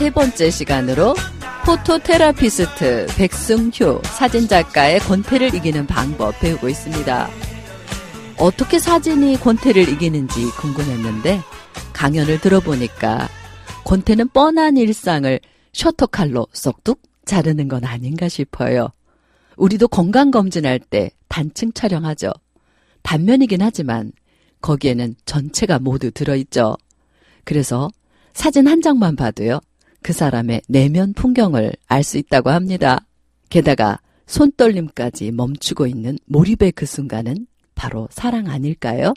세 번째 시간으로 포토테라피스트 백승효 사진작가의 권태를 이기는 방법 배우고 있습니다. 어떻게 사진이 권태를 이기는지 궁금했는데 강연을 들어보니까 권태는 뻔한 일상을 셔터칼로 쏙둑 자르는 건 아닌가 싶어요. 우리도 건강검진할 때 단층 촬영하죠. 단면이긴 하지만 거기에는 전체가 모두 들어있죠. 그래서 사진 한 장만 봐도요. 그 사람의 내면 풍경을 알 수 있다고 합니다. 게다가 손떨림까지 멈추고 있는 몰입의 그 순간은 바로 사랑 아닐까요?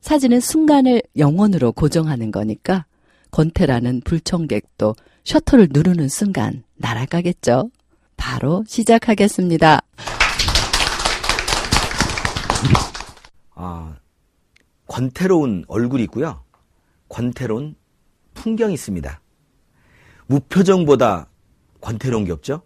사진은 순간을 영원으로 고정하는 거니까 권태라는 불청객도 셔터를 누르는 순간 날아가겠죠. 바로 시작하겠습니다. 아, 권태로운 얼굴이 있고요. 권태로운 풍경이 있습니다. 무표정보다 권태로운 게 없죠?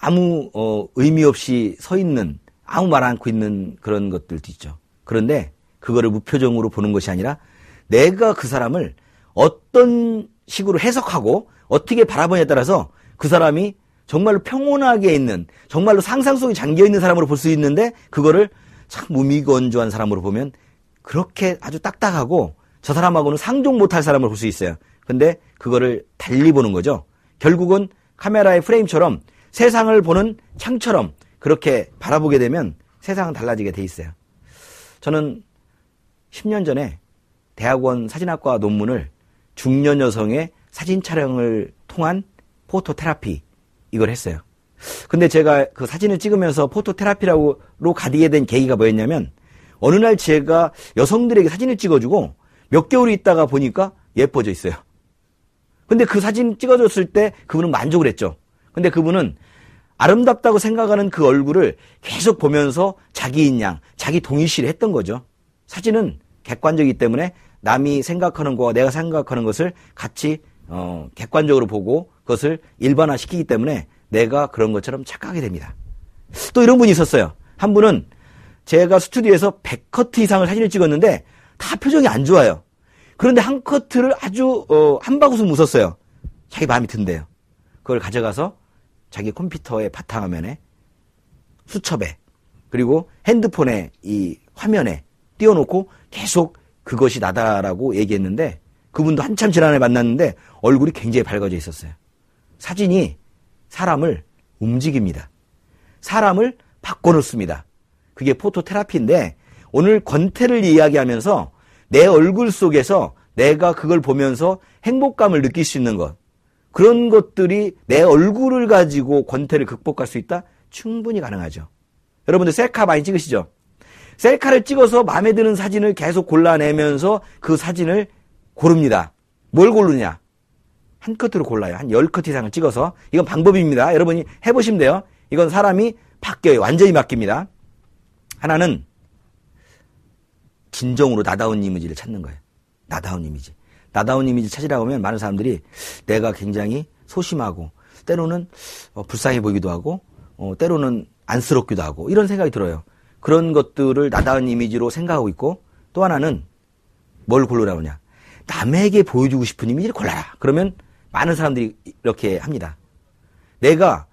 아무 어, 의미 없이 서 있는 아무 말 않고 있는 그런 것들도 있죠. 그런데 그거를 무표정으로 보는 것이 아니라 내가 그 사람을 어떤 식으로 해석하고 어떻게 바라보냐에 따라서 그 사람이 정말로 평온하게 있는 정말로 상상 속에 잠겨 있는 사람으로 볼 수 있는데 그거를 참 무미건조한 사람으로 보면 그렇게 아주 딱딱하고 저 사람하고는 상종 못할 사람을 볼 수 있어요. 근데 그거를 달리 보는 거죠. 결국은 카메라의 프레임처럼 세상을 보는 창처럼 그렇게 바라보게 되면 세상은 달라지게 돼 있어요. 저는 10년 전에 대학원 사진학과 논문을 중년 여성의 사진 촬영을 통한 포토 테라피 이걸 했어요. 근데 제가 그 사진을 찍으면서 포토 테라피라고 가디게 된 계기가 뭐였냐면 어느 날 제가 여성들에게 사진을 찍어주고 몇 개월이 있다가 보니까 예뻐져 있어요. 근데 그 사진 찍어줬을 때 그분은 만족을 했죠. 근데 그분은 아름답다고 생각하는 그 얼굴을 계속 보면서 자기인 양, 자기 동일시를 했던 거죠. 사진은 객관적이기 때문에 남이 생각하는 거와 내가 생각하는 것을 같이 어, 객관적으로 보고 그것을 일반화시키기 때문에 내가 그런 것처럼 착각하게 됩니다. 또 이런 분이 있었어요. 한 분은 제가 스튜디오에서 100커트 이상을 사진을 찍었는데 다 표정이 안 좋아요. 그런데 한 커트를 아주 어, 한 바구음 웃었어요. 자기 마음이 든대요. 그걸 가져가서 자기 컴퓨터의 바탕화면에 수첩에 그리고 핸드폰에 이 화면에 띄워놓고 계속 그것이 나다라고 얘기했는데 그분도 한참 지난해 만났는데 얼굴이 굉장히 밝아져 있었어요. 사진이 사람을 움직입니다. 사람을 바꿔놓습니다. 그게 포토테라피인데 오늘 권태를 이야기하면서 내 얼굴 속에서 내가 그걸 보면서 행복감을 느낄 수 있는 것. 그런 것들이 내 얼굴을 가지고 권태를 극복할 수 있다? 충분히 가능하죠. 여러분들 셀카 많이 찍으시죠? 셀카를 찍어서 마음에 드는 사진을 계속 골라내면서 그 사진을 고릅니다. 뭘 고르냐? 한 컷으로 골라요. 한열컷 이상을 찍어서. 이건 방법입니다. 여러분이 해보시면 돼요. 이건 사람이 바뀌어요. 완전히 바뀝니다. 하나는 진정으로 나다운 이미지를 찾는 거예요. 나다운 이미지. 나다운 이미지 찾으라고 하면 많은 사람들이 내가 굉장히 소심하고 때로는 어, 불쌍해 보이기도 하고 어, 때로는 안쓰럽기도 하고 이런 생각이 들어요. 그런 것들을 나다운 이미지로 생각하고 있고 또 하나는 뭘 하냐. 남에게 보여주고 싶은 이미지를 골라라. 그러면 많은 사람들이 이렇게 합니다. 내가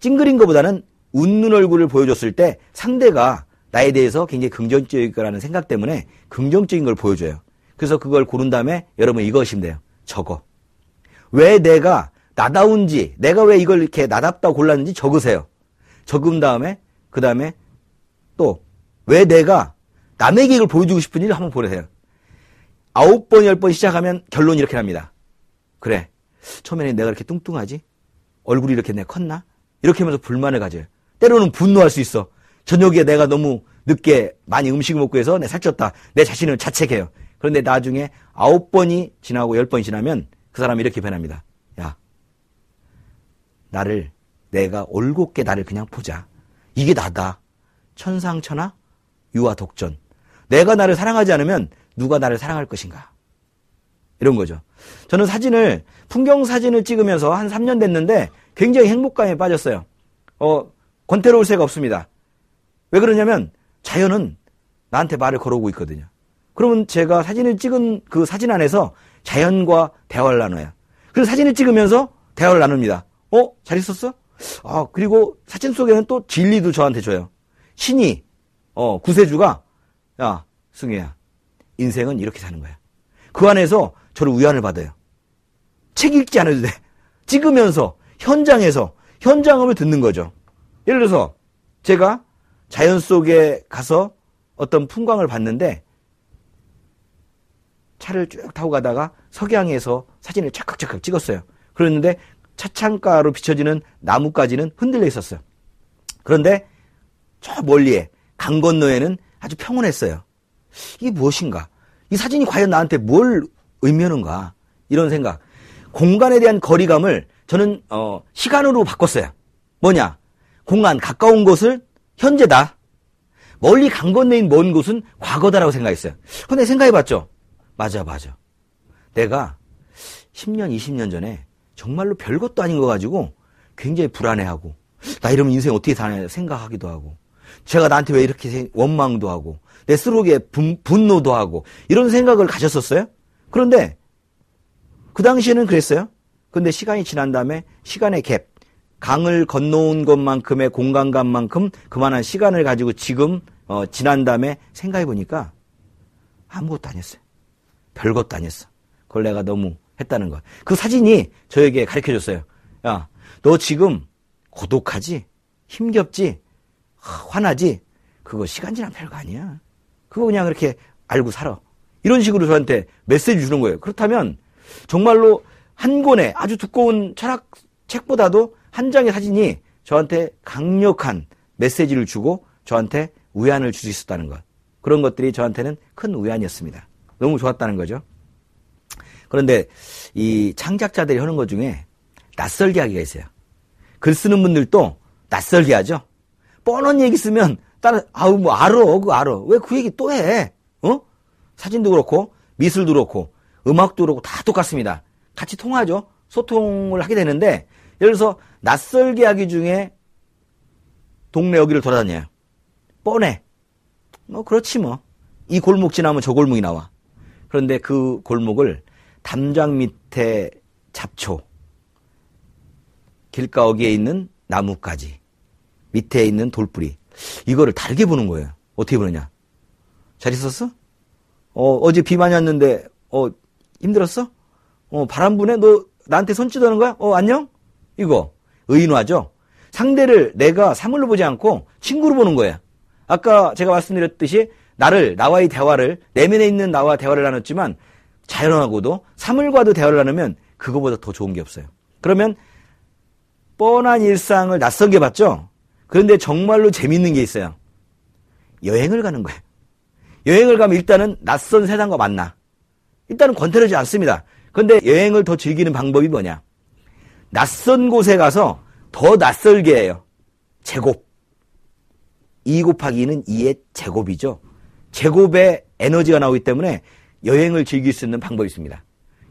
찡그린 것보다는 웃는 얼굴을 보여줬을 때 상대가 나에 대해서 굉장히 긍정적일 거라는 생각 때문에 긍정적인 걸 보여줘요. 그래서 그걸 고른 다음에 여러분 이것이면 돼요. 적어. 왜 내가 나다운지, 내가 왜 이걸 이렇게 나답다고 골랐는지 적으세요. 적은 다음에, 그 다음에 또, 왜 내가 남에게 이걸 보여주고 싶은지를 한번 보세요. 아홉 번, 열 번 시작하면 결론이 이렇게 납니다. 그래. 처음에는 내가 이렇게 뚱뚱하지? 얼굴이 이렇게 내 컸나? 이렇게 하면서 불만을 가져요. 때로는 분노할 수 있어. 저녁에 내가 너무 늦게 많이 음식을 먹고 해서 내 살쪘다. 내 자신을 자책해요. 그런데 나중에 아홉 번이 지나고 열 번이 지나면 그 사람이 이렇게 변합니다. 야, 나를 내가 올곧게 나를 그냥 보자. 이게 나다. 천상천하 유아 독전. 내가 나를 사랑하지 않으면 누가 나를 사랑할 것인가? 이런 거죠. 저는 사진을 풍경 사진을 찍으면서 한 3년 됐는데 굉장히 행복감에 빠졌어요. 어, 권태로울 새가 없습니다. 왜 그러냐면 자연은 나한테 말을 걸어오고 있거든요. 그러면 제가 사진을 찍은 그 사진 안에서 자연과 대화를 나눠요. 그래서 사진을 찍으면서 대화를 나눕니다. 어? 잘 있었어? 아, 그리고 사진 속에는 또 진리도 저한테 줘요. 신이, 어, 구세주가, 야, 승희야, 인생은 이렇게 사는 거야. 그 안에서 저를 위안을 받아요. 책 읽지 않아도 돼. 찍으면서, 현장에서, 현장음을 듣는 거죠. 예를 들어서, 제가 자연 속에 가서 어떤 풍광을 봤는데, 차를 쭉 타고 가다가 석양에서 사진을 착각착각 찍었어요. 그랬는데 차창가로 비춰지는 나무까지는 흔들려 있었어요. 그런데 저 멀리에 강 건너에는 아주 평온했어요. 이게 무엇인가? 이 사진이 과연 나한테 뭘 의미하는가? 이런 생각. 공간에 대한 거리감을 저는 어, 시간으로 바꿨어요. 뭐냐? 공간 가까운 곳을 현재다. 멀리 강 건너인 먼 곳은 과거다라고 생각했어요. 근데 생각해봤죠. 맞아, 맞아. 내가 10년, 20년 전에 정말로 별것도 아닌 거 가지고 굉장히 불안해하고 나 이러면 인생 어떻게 사냐 생각하기도 하고 제가 나한테 왜 이렇게 원망도 하고 내 스스로에 분노도 하고 이런 생각을 가졌었어요. 그런데 그 당시에는 그랬어요. 근데 시간이 지난 다음에 시간의 갭, 강을 건너온 것만큼의 공간감만큼 그만한 시간을 가지고 지금 어, 지난 다음에 생각해 보니까 아무것도 아니었어요. 별것도 아니었어. 그걸 내가 너무 했다는 것. 그 사진이 저에게 가르쳐 줬어요. 야, 너 지금 고독하지? 힘겹지? 화나지? 그거 시간 지난 별거 아니야. 그거 그냥 그렇게 알고 살아. 이런 식으로 저한테 메시지 주는 거예요. 그렇다면 정말로 한 권의 아주 두꺼운 철학 책보다도 한 장의 사진이 저한테 강력한 메시지를 주고 저한테 우연을 줄 수 있었다는 것. 그런 것들이 저한테는 큰 우연이었습니다. 너무 좋았다는 거죠. 그런데 이 창작자들이 하는 것 중에 낯설게 하기가 있어요. 글 쓰는 분들도 낯설게 하죠. 뻔한 얘기 쓰면 다른 아우 뭐 알아 그거 알아 왜 그 얘기 또 해? 어? 사진도 그렇고 미술도 그렇고 음악도 그렇고 다 똑같습니다. 같이 통하죠. 소통을 하게 되는데 예를 들어서 낯설게 하기 중에 동네 여기를 돌아다녀요. 뻔해. 뭐 그렇지 뭐. 이 골목 지나면 저 골목이 나와. 그런데 그 골목을 담장 밑에 잡초, 길가어기에 있는 나뭇가지, 밑에 있는 돌뿌리, 이거를 달게 보는 거예요. 어떻게 보느냐? 잘 있었어? 어, 어제 비 많이 왔는데, 어, 힘들었어? 어, 바람 부네? 너 나한테 손짓하는 거야? 어, 안녕? 이거. 의인화죠? 상대를 내가 사물로 보지 않고 친구로 보는 거예요. 아까 제가 말씀드렸듯이 나를, 나와의 대화를, 내면에 있는 나와 대화를 나눴지만 자연하고도 사물과도 대화를 나누면 그거보다 더 좋은 게 없어요. 그러면 뻔한 일상을 낯설게 봤죠? 그런데 정말로 재밌는 게 있어요. 여행을 가는 거예요. 여행을 가면 일단은 낯선 세상과 만나. 일단은 권태하지 않습니다. 그런데 여행을 더 즐기는 방법이 뭐냐? 낯선 곳에 가서 더 낯설게 해요. 제곱. 2 곱하기 2는 2의 제곱이죠. 제곱의 에너지가 나오기 때문에 여행을 즐길 수 있는 방법이 있습니다.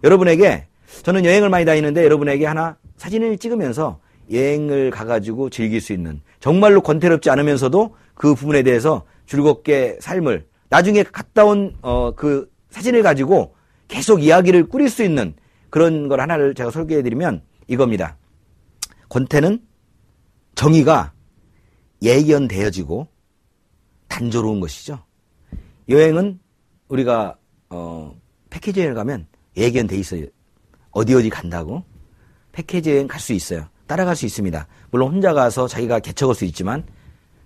여러분에게 저는 여행을 많이 다니는데 여러분에게 하나 사진을 찍으면서 여행을 가가지고 즐길 수 있는 정말로 권태롭지 않으면서도 그 부분에 대해서 즐겁게 삶을 나중에 갔다 온 어, 그 사진을 가지고 계속 이야기를 꾸릴 수 있는 그런 걸 하나를 제가 소개해드리면 이겁니다. 권태는 정의가 예견되어지고 단조로운 것이죠. 여행은 우리가 어, 패키지 여행 가면 예견돼 있어요. 어디 어디 간다고 패키지 여행 갈 수 있어요. 따라갈 수 있습니다. 물론 혼자 가서 자기가 개척할 수 있지만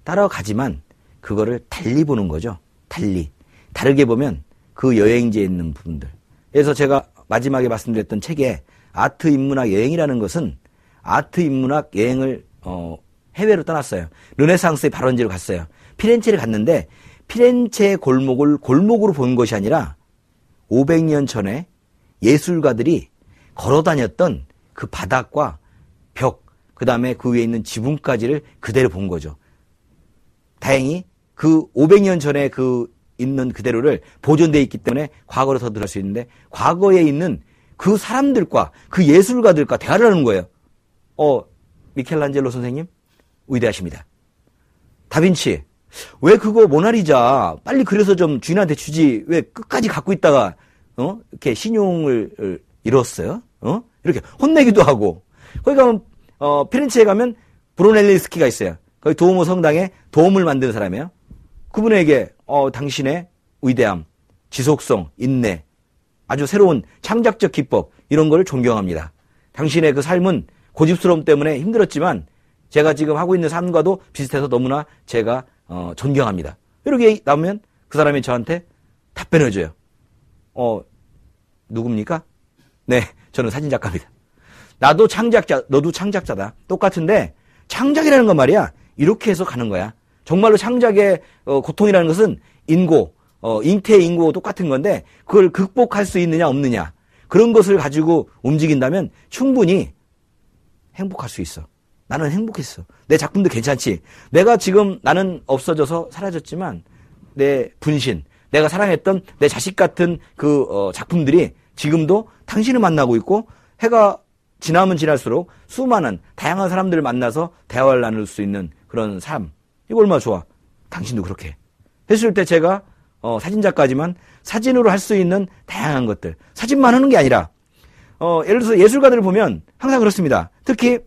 따라가지만 그거를 달리 보는 거죠. 달리 다르게 보면 그 여행지에 있는 부분들. 그래서 제가 마지막에 말씀드렸던 책에 아트 인문학 여행이라는 것은 아트 인문학 여행을 어, 해외로 떠났어요. 르네상스의 발원지로 갔어요. 피렌체를 갔는데 피렌체 골목을 골목으로 본 것이 아니라 500년 전에 예술가들이 걸어 다녔던 그 바닥과 벽, 그 다음에 그 위에 있는 지붕까지를 그대로 본 거죠. 다행히 그 500년 전에 그 있는 그대로를 보존돼 있기 때문에 과거로 더 들을 수 있는데 과거에 있는 그 사람들과 그 예술가들과 대화를 하는 거예요. 어, 미켈란젤로 선생님 위대하십니다. 다빈치 왜 그거 모나리자 빨리 그려서 좀 주인한테 주지 왜 끝까지 갖고 있다가 어 이렇게 신용을 잃었어요? 어 이렇게 혼내기도 하고 거기 가면 어 피렌체에 가면 브로넬리스키가 있어요. 거기 도우모 성당에 도움을 만드는 사람이에요. 그분에게 어 당신의 위대함, 지속성, 인내, 아주 새로운 창작적 기법 이런 걸 존경합니다. 당신의 그 삶은 고집스러움 때문에 힘들었지만 제가 지금 하고 있는 삶과도 비슷해서 너무나 제가 어, 존경합니다. 이렇게 나오면 그 사람이 저한테 답변을 줘요. 어, 누굽니까? 네, 저는 사진작가입니다. 나도 창작자, 너도 창작자다. 똑같은데 창작이라는 건 말이야. 이렇게 해서 가는 거야. 정말로 창작의 어, 고통이라는 것은 인고, 어, 잉태의 인고 똑같은 건데 그걸 극복할 수 있느냐 없느냐 그런 것을 가지고 움직인다면 충분히 행복할 수 있어. 나는 행복했어. 내 작품도 괜찮지. 내가 지금 나는 없어져서 사라졌지만 내 분신, 내가 사랑했던 내 자식 같은 그 어, 작품들이 지금도 당신을 만나고 있고 해가 지나면 지날수록 수많은 다양한 사람들을 만나서 대화를 나눌 수 있는 그런 삶. 이거 얼마나 좋아. 당신도 그렇게. 했을 때 제가 어, 사진작가지만 사진으로 할 수 있는 다양한 것들. 사진만 하는 게 아니라 어, 예를 들어서 예술가들을 보면 항상 그렇습니다. 특히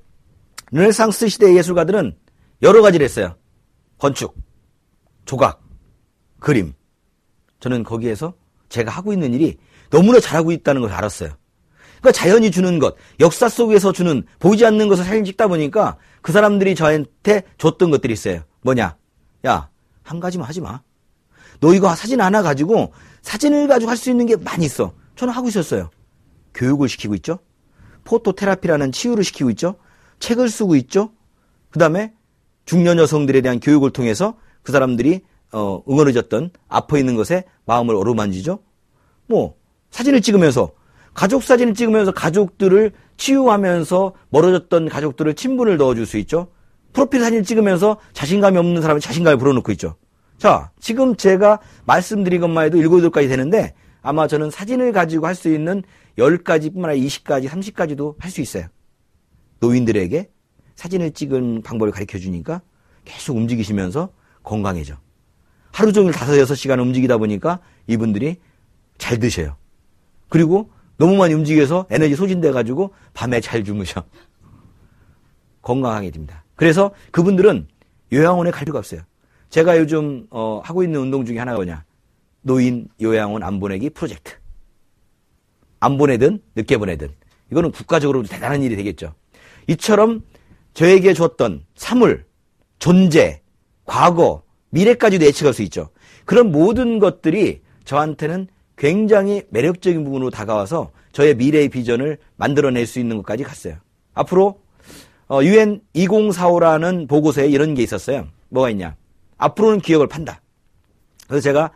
르네상스 시대의 예술가들은 여러 가지를 했어요. 건축, 조각, 그림. 저는 거기에서 제가 하고 있는 일이 너무나 잘하고 있다는 걸 알았어요. 그러니까 자연이 주는 것, 역사 속에서 주는 보이지 않는 것을 사진 찍다 보니까 그 사람들이 저한테 줬던 것들이 있어요. 뭐냐? 야, 한 가지만 하지 마. 너 이거 사진 하나 가지고 사진을 가지고 할 수 있는 게 많이 있어. 저는 하고 있었어요. 교육을 시키고 있죠. 포토테라피라는 치유를 시키고 있죠. 책을 쓰고 있죠. 그 다음에 중년 여성들에 대한 교육을 통해서 그 사람들이 어, 응어해졌던 아파 있는 것에 마음을 어루만지죠. 뭐 사진을 찍으면서 가족 사진을 찍으면서 가족들을 치유하면서 멀어졌던 가족들을 친분을 넣어줄 수 있죠. 프로필 사진을 찍으면서 자신감이 없는 사람이 자신감을 불어넣고 있죠. 자, 지금 제가 말씀드린 것만 해도 7, 8가지 되는데 아마 저는 사진을 가지고 할 수 있는 10가지뿐만 아니라 20가지, 30가지도 할 수 있어요. 노인들에게 사진을 찍은 방법을 가르쳐 주니까 계속 움직이시면서 건강해져. 하루 종일 다섯, 여섯 시간 움직이다 보니까 이분들이 잘 드셔요. 그리고 너무 많이 움직여서 에너지 소진돼 가지고 밤에 잘 주무셔. 건강하게 됩니다. 그래서 그분들은 요양원에 갈 필요가 없어요. 제가 요즘 어, 하고 있는 운동 중에 하나가 뭐냐? 노인 요양원 안 보내기 프로젝트. 안 보내든 늦게 보내든 이거는 국가적으로 대단한 일이 되겠죠. 이처럼 저에게 줬던 사물, 존재, 과거, 미래까지도 예측할 수 있죠. 그런 모든 것들이 저한테는 굉장히 매력적인 부분으로 다가와서 저의 미래의 비전을 만들어낼 수 있는 것까지 갔어요. 앞으로 UN 2045라는 보고서에 이런 게 있었어요. 뭐가 있냐? 앞으로는 기억을 판다. 그래서 제가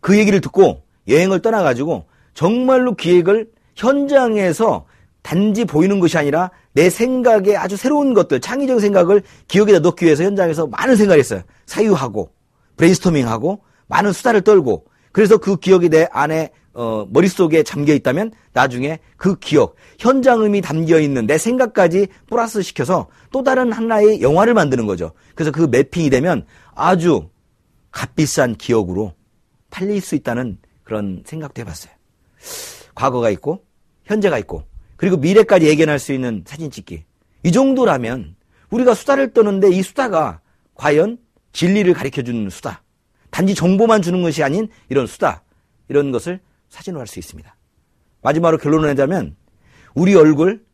그 얘기를 듣고 여행을 떠나가지고 정말로 기획을 현장에서 단지 보이는 것이 아니라 내 생각에 아주 새로운 것들, 창의적 생각을 기억에다 넣기 위해서 현장에서 많은 생각을 했어요. 사유하고, 브레인스토밍하고, 많은 수다를 떨고, 그래서 그 기억이 내 안에, 어, 머릿속에 잠겨 있다면 나중에 그 기억, 현장음이 담겨 있는 내 생각까지 플러스 시켜서 또 다른 하나의 영화를 만드는 거죠. 그래서 그 매핑이 되면 아주 값비싼 기억으로 팔릴 수 있다는 그런 생각도 해봤어요. 과거가 있고, 현재가 있고, 그리고 미래까지 예견할 수 있는 사진 찍기. 이 정도라면 우리가 수다를 떠는데 이 수다가 과연 진리를 가르쳐 주는 수다. 단지 정보만 주는 것이 아닌 이런 수다. 이런 것을 사진으로 할수 있습니다. 마지막으로 결론을 내자면 우리 얼굴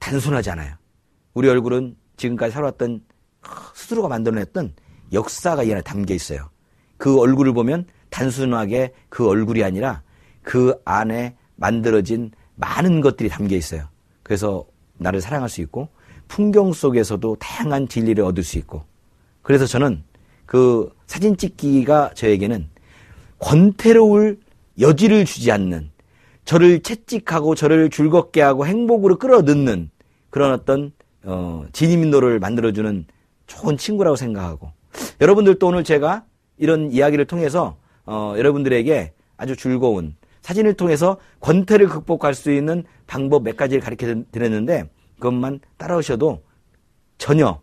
단순하지 않아요. 우리 얼굴은 지금까지 살아왔던 스스로가 만들어냈던 역사가 이 안에 담겨 있어요. 그 얼굴을 보면 단순하게 그 얼굴이 아니라 그 안에 만들어진 많은 것들이 담겨 있어요. 그래서 나를 사랑할 수 있고 풍경 속에서도 다양한 진리를 얻을 수 있고 그래서 저는 그 사진 찍기가 저에게는 권태로울 여지를 주지 않는 저를 채찍하고 저를 즐겁게 하고 행복으로 끌어넣는 그런 어떤 어, 진입로를 만들어주는 좋은 친구라고 생각하고 여러분들도 오늘 제가 이런 이야기를 통해서 어, 여러분들에게 아주 즐거운 사진을 통해서 권태를 극복할 수 있는 방법 몇 가지를 가르쳐 드렸는데 그것만 따라오셔도 전혀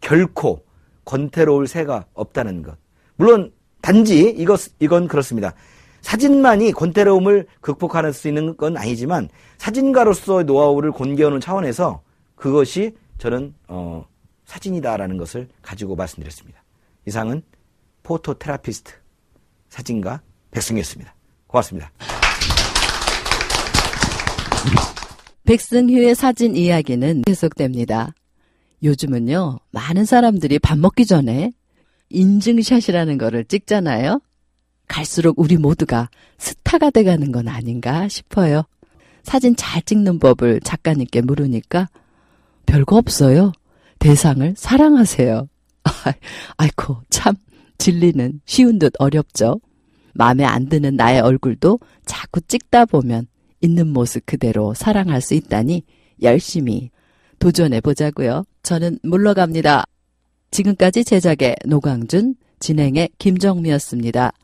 결코 권태로울 새가 없다는 것. 물론 단지 이것 이건 그렇습니다. 사진만이 권태로움을 극복할 수 있는 건 아니지만 사진가로서의 노하우를 공개하는 차원에서 그것이 저는 어, 사진이다라는 것을 가지고 말씀드렸습니다. 이상은 포토 테라피스트 사진가 백승이었습니다. 고맙습니다. 백승휴의 사진 이야기는 계속됩니다. 요즘은요, 많은 사람들이 밥 먹기 전에 인증샷이라는 거를 찍잖아요. 갈수록 우리 모두가 스타가 돼가는 건 아닌가 싶어요. 사진 잘 찍는 법을 작가님께 물으니까 별거 없어요. 대상을 사랑하세요. 아이고, 참, 진리는 쉬운 듯 어렵죠. 마음에 안 드는 나의 얼굴도 자꾸 찍다 보면 있는 모습 그대로 사랑할 수 있다니 열심히 도전해 보자고요. 저는 물러갑니다. 지금까지 제작의 노광준, 진행의 김정미였습니다.